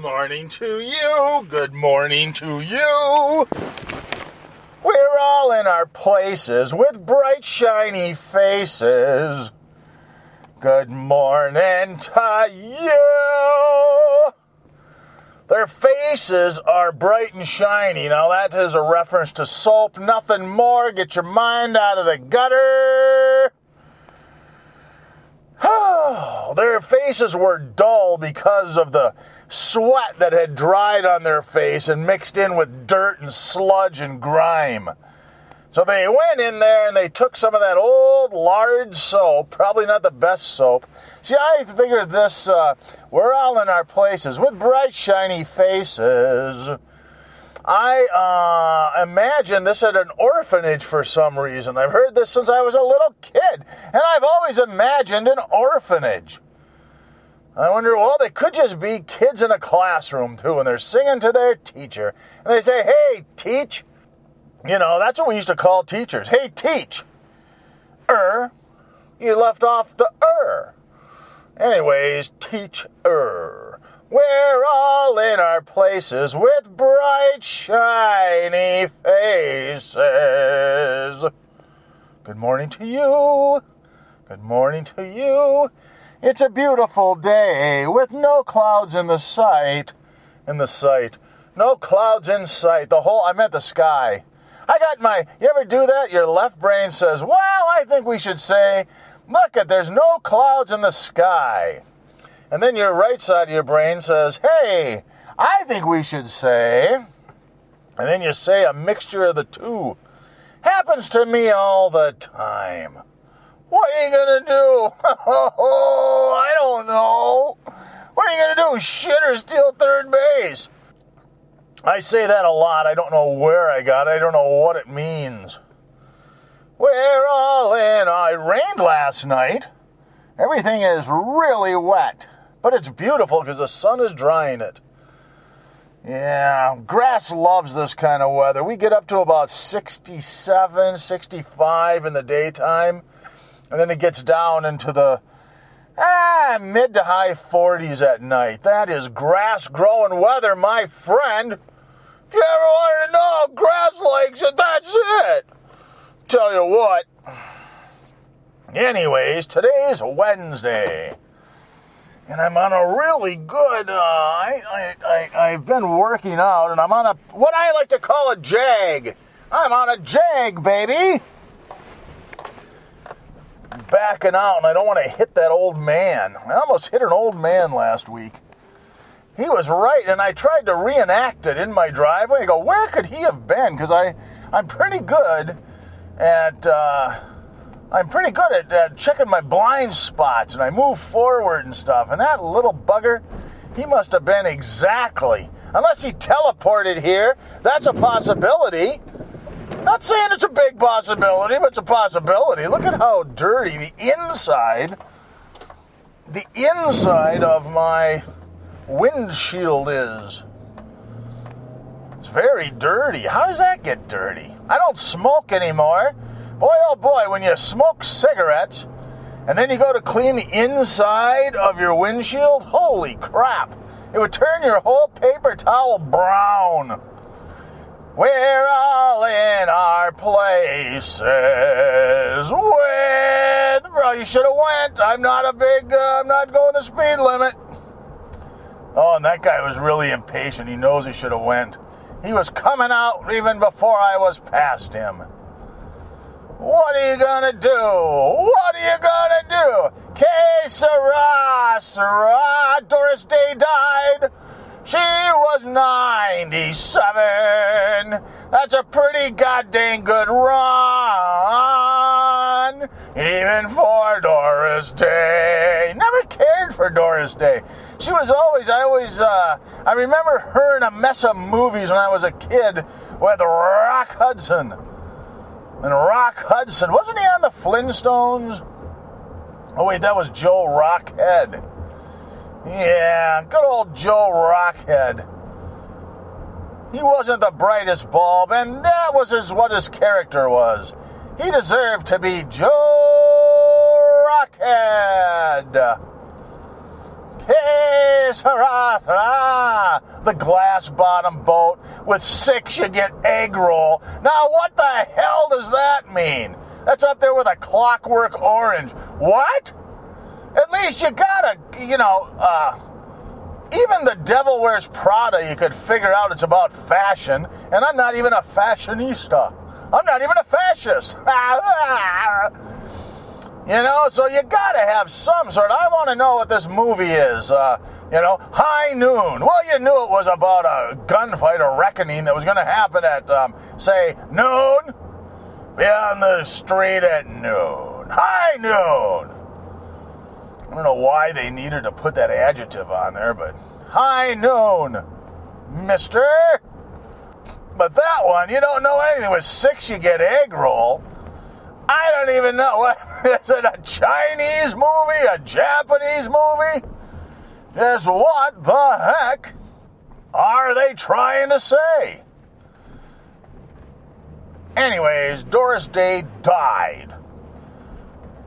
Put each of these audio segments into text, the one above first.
morning to you. Good morning to you. We're all in our places with bright, shiny faces. Good morning to you. Their faces are bright and shiny. Now, that is a reference to soap, nothing more. Get your mind out of the gutter. their faces were dull because of the sweat that had dried on their face and mixed in with dirt and sludge and grime. So they went in there and they took some of that old lard soap, probably not the best soap. See, I figured this, uh, we're all in our places with bright, shiny faces. I uh, imagine this at an orphanage for some reason. I've heard this since I was a little kid, and I've always imagined an orphanage. I wonder, well, they could just be kids in a classroom too, and they're singing to their teacher, and they say, "Hey, teach," you know, that's what we used to call teachers. Hey, teach. Er, you left off the er. Anyways, teach er. We're all in our places with bright, shiny faces. Good morning to you. Good morning to you. It's a beautiful day with no clouds in the sight. In the sight. No clouds in sight. The whole, I meant the sky. I got my, you ever do that? Your left brain says, well, I think we should say, look at, there's no clouds in the sky. And then your right side of your brain says, hey, I think we should say. And then you say a mixture of the two. Happens to me all the time. What are you going to do? Oh, I don't know. What are you going to do? Shit or steal third base? I say that a lot. I don't know where I got it. I don't know what it means. We're all in. Oh, I rained last night. Everything is really wet. But it's beautiful because the sun is drying it. Yeah, grass loves this kind of weather. We get up to about 67, 65 in the daytime, and then it gets down into the ah, mid to high 40s at night. That is grass growing weather, my friend. If you ever want to know grass likes it, that's it. Tell you what. Anyways, today's Wednesday and I'm on a really good. Uh, I, I, I have been working out, and I'm on a what I like to call a jag. I'm on a jag, baby. Backing out, and I don't want to hit that old man. I almost hit an old man last week. He was right, and I tried to reenact it in my driveway. I go, where could he have been? Because I, I'm pretty good at. Uh, I'm pretty good at uh, checking my blind spots and I move forward and stuff. And that little bugger, he must have been exactly, unless he teleported here, that's a possibility. Not saying it's a big possibility, but it's a possibility. Look at how dirty the inside, the inside of my windshield is. It's very dirty. How does that get dirty? I don't smoke anymore. Boy, oh boy, when you smoke cigarettes and then you go to clean the inside of your windshield, holy crap, it would turn your whole paper towel brown. We're all in our places with. Bro, you should have went. I'm not a big. Uh, I'm not going the speed limit. Oh, and that guy was really impatient. He knows he should have went. He was coming out even before I was past him. What are you gonna do? What are you gonna do? Que sera, sera. Doris Day died. She was 97. That's a pretty goddamn good run. Even for Doris Day. Never cared for Doris Day. She was always, I always, uh, I remember her in a mess of movies when I was a kid with Rock Hudson. And Rock Hudson, wasn't he on the Flintstones? Oh, wait, that was Joe Rockhead. Yeah, good old Joe Rockhead. He wasn't the brightest bulb, and that was his, what his character was. He deserved to be Joe Rockhead. Que Hurrah, hurrah, the glass bottom boat. With six, you get egg roll. Now, what the hell does that mean? That's up there with a clockwork orange. What? At least you gotta, you know, uh, even the devil wears Prada, you could figure out it's about fashion, and I'm not even a fashionista. I'm not even a fascist. you know, so you gotta have some sort. I want to know what this movie is. Uh, you know, High Noon. Well, you knew it was about a gunfight, a reckoning that was to happen at, um, say, noon. Be on the street at noon. High noon. I don't know why they needed to put that adjective on there, but high noon, mister. But that one, you don't know anything. With six, you get egg roll. I don't even know. What, is it a Chinese movie? A Japanese movie? Just what the heck are they trying to say? Anyways, Doris Day died.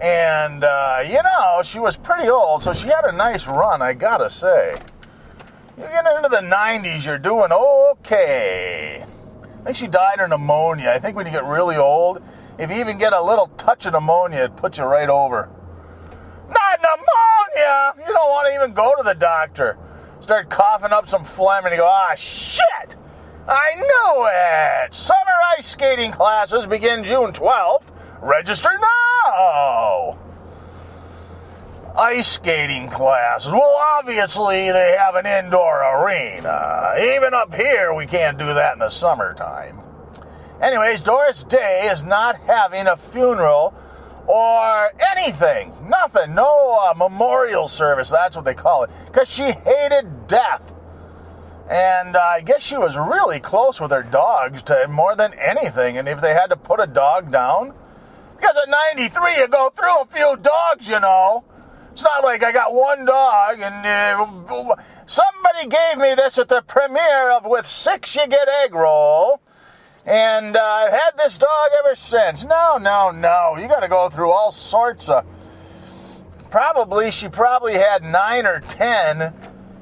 And, uh, you know, she was pretty old, so she had a nice run, I gotta say. You get into the 90s, you're doing okay. I think she died of pneumonia. I think when you get really old, if you even get a little touch of pneumonia, it puts you right over. Not pneumonia! You don't want to even go to the doctor. Start coughing up some phlegm and you go, ah, shit! I knew it! Summer ice skating classes begin June 12th. Register now! Ice skating classes. Well, obviously, they have an indoor arena. Even up here, we can't do that in the summertime. Anyways, Doris Day is not having a funeral or anything. Nothing. No uh, memorial service. That's what they call it. Because she hated death. And uh, I guess she was really close with her dogs to more than anything. And if they had to put a dog down, because at 93 you go through a few dogs, you know. It's not like I got one dog and uh, somebody gave me this at the premiere of With Six You Get Egg Roll. And uh, I've had this dog ever since. No, no, no. You got to go through all sorts of. Probably, she probably had nine or ten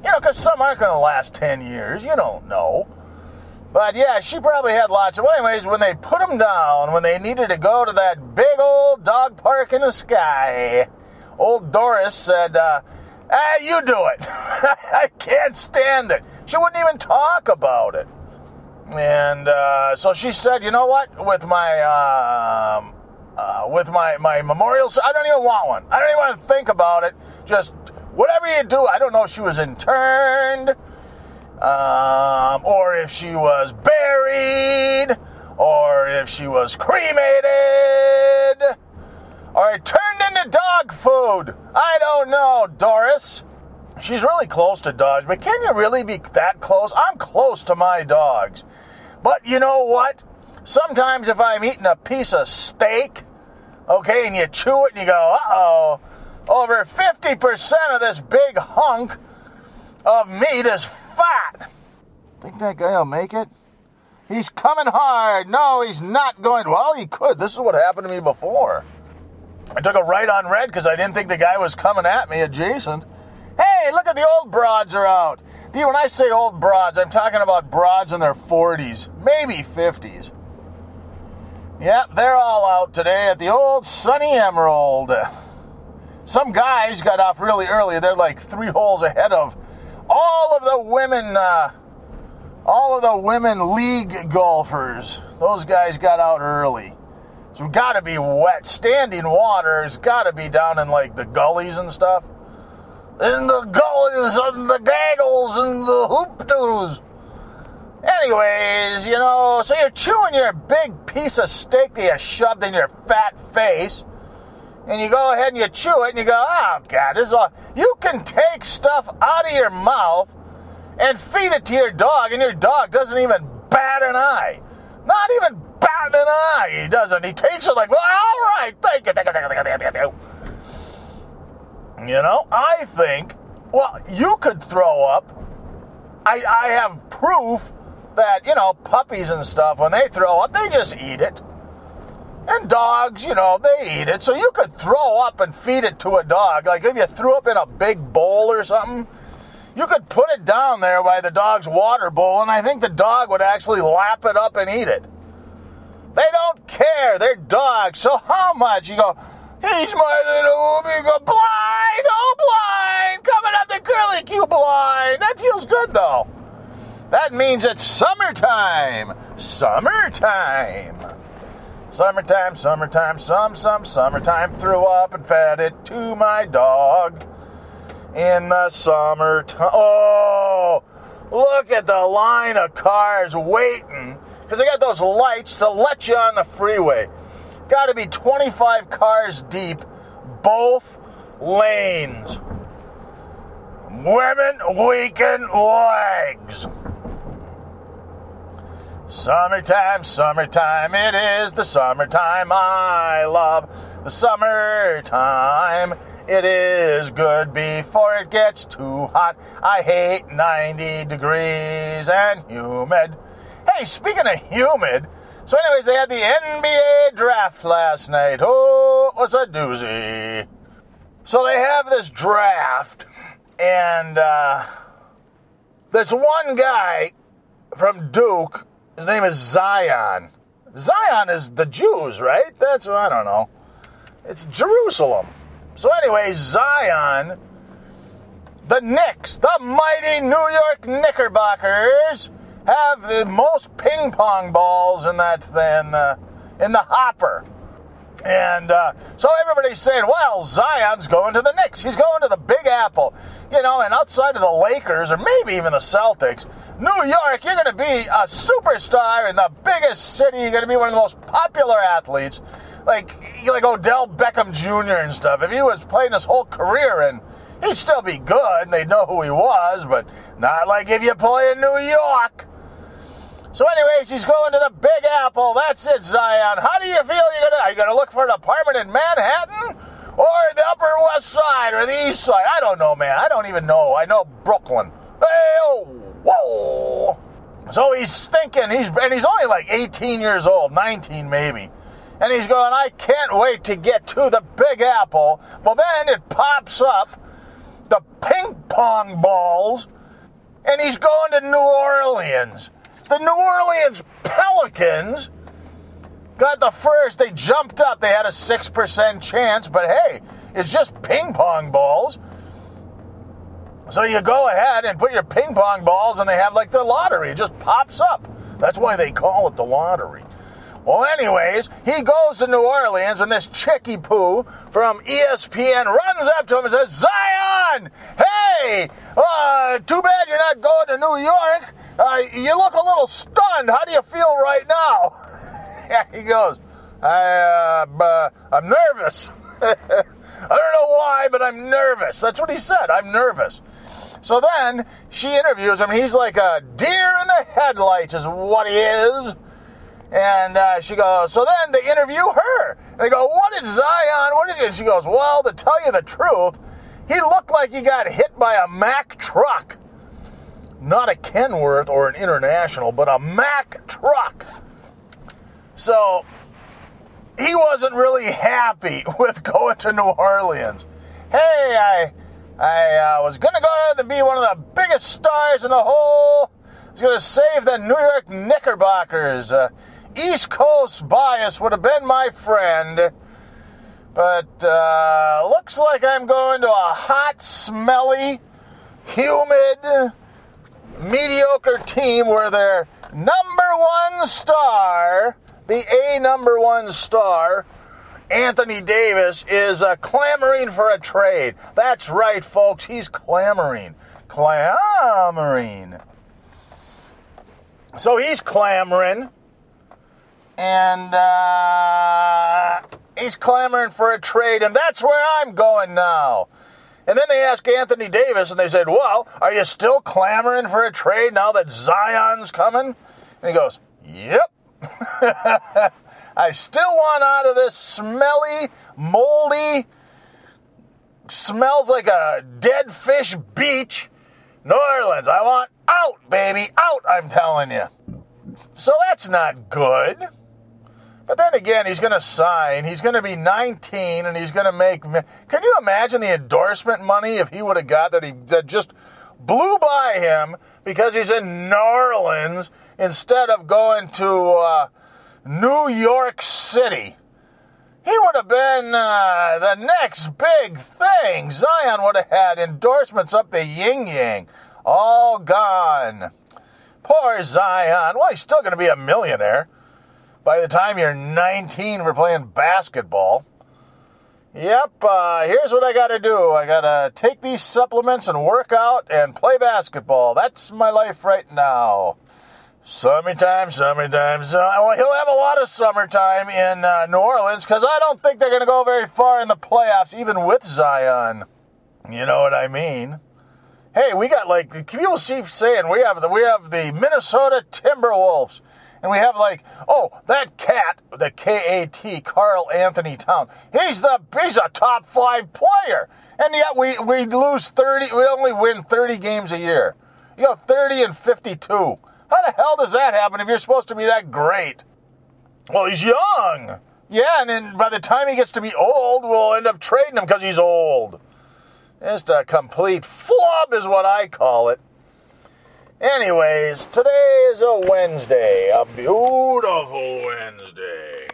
you know, because some aren't going to last 10 years. You don't know. But yeah, she probably had lots of. Anyways, when they put them down, when they needed to go to that big old dog park in the sky, old Doris said, uh, ah, you do it. I can't stand it. She wouldn't even talk about it. And uh, so she said, you know what? With my um, uh, with my my memorial, I don't even want one. I don't even want to think about it. Just whatever you do, I don't know if she was interned, um, or if she was buried, or if she was cremated, or turned into dog food. I don't know, Doris. She's really close to dogs, but can you really be that close? I'm close to my dogs. But you know what? Sometimes if I'm eating a piece of steak, okay, and you chew it and you go, uh oh, over 50% of this big hunk of meat is fat. Think that guy will make it? He's coming hard. No, he's not going. Well, he could. This is what happened to me before. I took a right on red because I didn't think the guy was coming at me adjacent. Hey, look at the old broads are out. Dude, When I say old broads, I'm talking about broads in their 40s, maybe 50s. Yep, they're all out today at the old Sunny Emerald. Some guys got off really early. They're like three holes ahead of all of the women, uh, all of the women league golfers. Those guys got out early. So we've got to be wet. Standing water It's got to be down in like the gullies and stuff. In the gullies and the gaggles and the hoop Anyways, you know, so you're chewing your big piece of steak that you shoved in your fat face and you go ahead and you chew it and you go, oh God, this is all. You can take stuff out of your mouth and feed it to your dog, and your dog doesn't even bat an eye. Not even bat an eye, he doesn't. He takes it like, well, all right, thank you, thank you, thank you, thank you, thank you. You know, I think, well, you could throw up. I, I have proof that, you know, puppies and stuff, when they throw up, they just eat it. And dogs, you know, they eat it. So you could throw up and feed it to a dog. Like if you threw up in a big bowl or something, You could put it down there by the dog's water bowl, and I think the dog would actually lap it up and eat it. They don't care. They're dogs. So how much? You go, he's my little Ubi. You go, blind, oh, blind, coming up the curly Q blind. That feels good, though. That means it's summertime. Summertime. Summertime, summertime, some, some, summertime. Threw up and fed it to my dog in the summertime. Oh, look at the line of cars waiting because they got those lights to let you on the freeway. Got to be 25 cars deep, both lanes. Women weaken legs. Summertime, summertime, it is the summertime I love. The summertime, it is good before it gets too hot. I hate 90 degrees and humid. Hey, speaking of humid, so anyways, they had the NBA draft last night. Oh, it was a doozy. So they have this draft, and uh, there's one guy from Duke. His name is Zion. Zion is the Jews, right? That's I don't know. It's Jerusalem. So anyway, Zion, the Knicks, the mighty New York Knickerbockers, have the most ping pong balls in that in the, in the hopper. And uh, so everybody's saying, well, Zion's going to the Knicks. He's going to the Big Apple. You know, and outside of the Lakers or maybe even the Celtics, New York, you're going to be a superstar in the biggest city. You're going to be one of the most popular athletes. Like, like Odell Beckham Jr. and stuff. If he was playing his whole career and he'd still be good and they'd know who he was, but not like if you play in New York. So, anyways, he's going to the Big Apple. That's it, Zion. How do you feel? You're gonna are you gonna look for an apartment in Manhattan, or the Upper West Side, or the East Side? I don't know, man. I don't even know. I know Brooklyn. Hey, oh, whoa. So he's thinking. He's and he's only like 18 years old, 19 maybe. And he's going, I can't wait to get to the Big Apple. Well, then it pops up the ping pong balls, and he's going to New Orleans the New Orleans Pelicans got the first. They jumped up. They had a 6% chance, but hey, it's just ping pong balls. So you go ahead and put your ping pong balls, and they have like the lottery. It just pops up. That's why they call it the lottery. Well, anyways, he goes to New Orleans, and this chicky poo from ESPN runs up to him and says, Zion, hey, uh, too bad you're not going to New York. Uh, you look a little stunned. How do you feel right now? He goes, I, uh, I'm nervous. I don't know why, but I'm nervous. That's what he said. I'm nervous. So then she interviews him. He's like a deer in the headlights, is what he is. And uh, she goes, so then they interview her. And they go, what is Zion? What is it? She goes, well, to tell you the truth, he looked like he got hit by a Mack truck not a Kenworth or an International, but a Mack truck. So he wasn't really happy with going to New Orleans. Hey, I I uh, was going to go there to be one of the biggest stars in the whole. I was going to save the New York Knickerbockers. Uh, East Coast bias would have been my friend. But uh, looks like I'm going to a hot, smelly, humid, mediocre team where their number one star, the A number one star, Anthony Davis, is uh, clamoring for a trade. That's right, folks. He's clamoring. Clamoring. So he's clamoring. And uh, he's clamoring for a trade. And that's where I'm going now. And then they asked Anthony Davis, and they said, Well, are you still clamoring for a trade now that Zion's coming? And he goes, Yep. I still want out of this smelly, moldy, smells like a dead fish beach, New Orleans. I want out, baby, out, I'm telling you. So that's not good. But then again, he's going to sign. He's going to be 19, and he's going to make. Can you imagine the endorsement money if he would have got that? He that just blew by him because he's in New Orleans instead of going to uh, New York City. He would have been uh, the next big thing. Zion would have had endorsements up the yin yang. All gone. Poor Zion. Well, he's still going to be a millionaire by the time you're 19 for playing basketball. Yep, uh, here's what I got to do. I got to take these supplements and work out and play basketball. That's my life right now. Summertime, summertime. So, well, he'll have a lot of summertime in uh, New Orleans because I don't think they're going to go very far in the playoffs, even with Zion. You know what I mean? Hey, we got like people keep saying we have the we have the Minnesota Timberwolves, and we have like oh that cat the K A T Karl-Anthony Town. He's the he's a top five player, and yet we we lose thirty. We only win thirty games a year. You know, thirty and fifty two. How the hell does that happen if you're supposed to be that great? Well, he's young. Yeah, and then by the time he gets to be old, we'll end up trading him because he's old. Just a complete flub is what I call it. Anyways, today is a Wednesday, a beautiful Wednesday.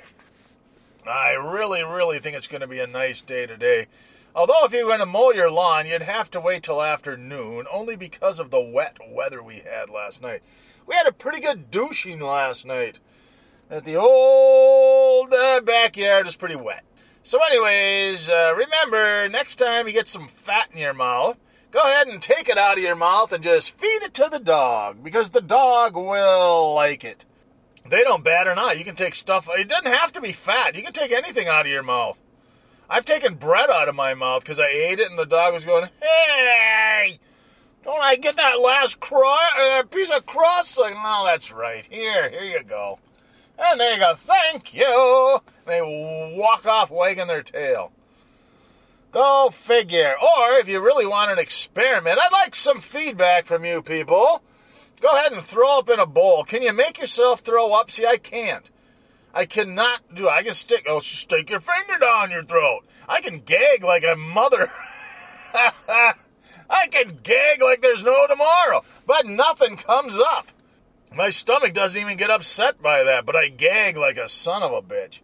I really, really think it's going to be a nice day today. Although, if you're going to mow your lawn, you'd have to wait till afternoon, only because of the wet weather we had last night. We had a pretty good douching last night. At the old uh, backyard is pretty wet. So, anyways, uh, remember next time you get some fat in your mouth, go ahead and take it out of your mouth and just feed it to the dog because the dog will like it. They don't bat an eye. You can take stuff, it doesn't have to be fat. You can take anything out of your mouth. I've taken bread out of my mouth because I ate it and the dog was going, hey! Don't I get that last cry, uh, piece of? Like, no, that's right. Here, here you go. And they go. Thank you. They walk off wagging their tail. Go figure. Or if you really want an experiment, I'd like some feedback from you people. Go ahead and throw up in a bowl. Can you make yourself throw up? See, I can't. I cannot do. I can stick. Oh, stick your finger down your throat. I can gag like a mother. I can gag like there's no tomorrow, but nothing comes up. My stomach doesn't even get upset by that, but I gag like a son of a bitch.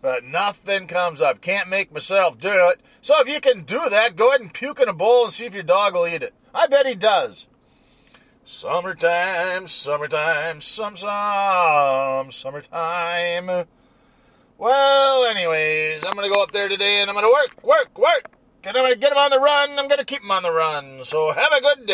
But nothing comes up. Can't make myself do it. So if you can do that, go ahead and puke in a bowl and see if your dog will eat it. I bet he does. Summertime, summertime, some some summertime. Well, anyways, I'm gonna go up there today and I'm gonna work, work, work. And I'm gonna get him on the run. I'm gonna keep him on the run. So have a good day.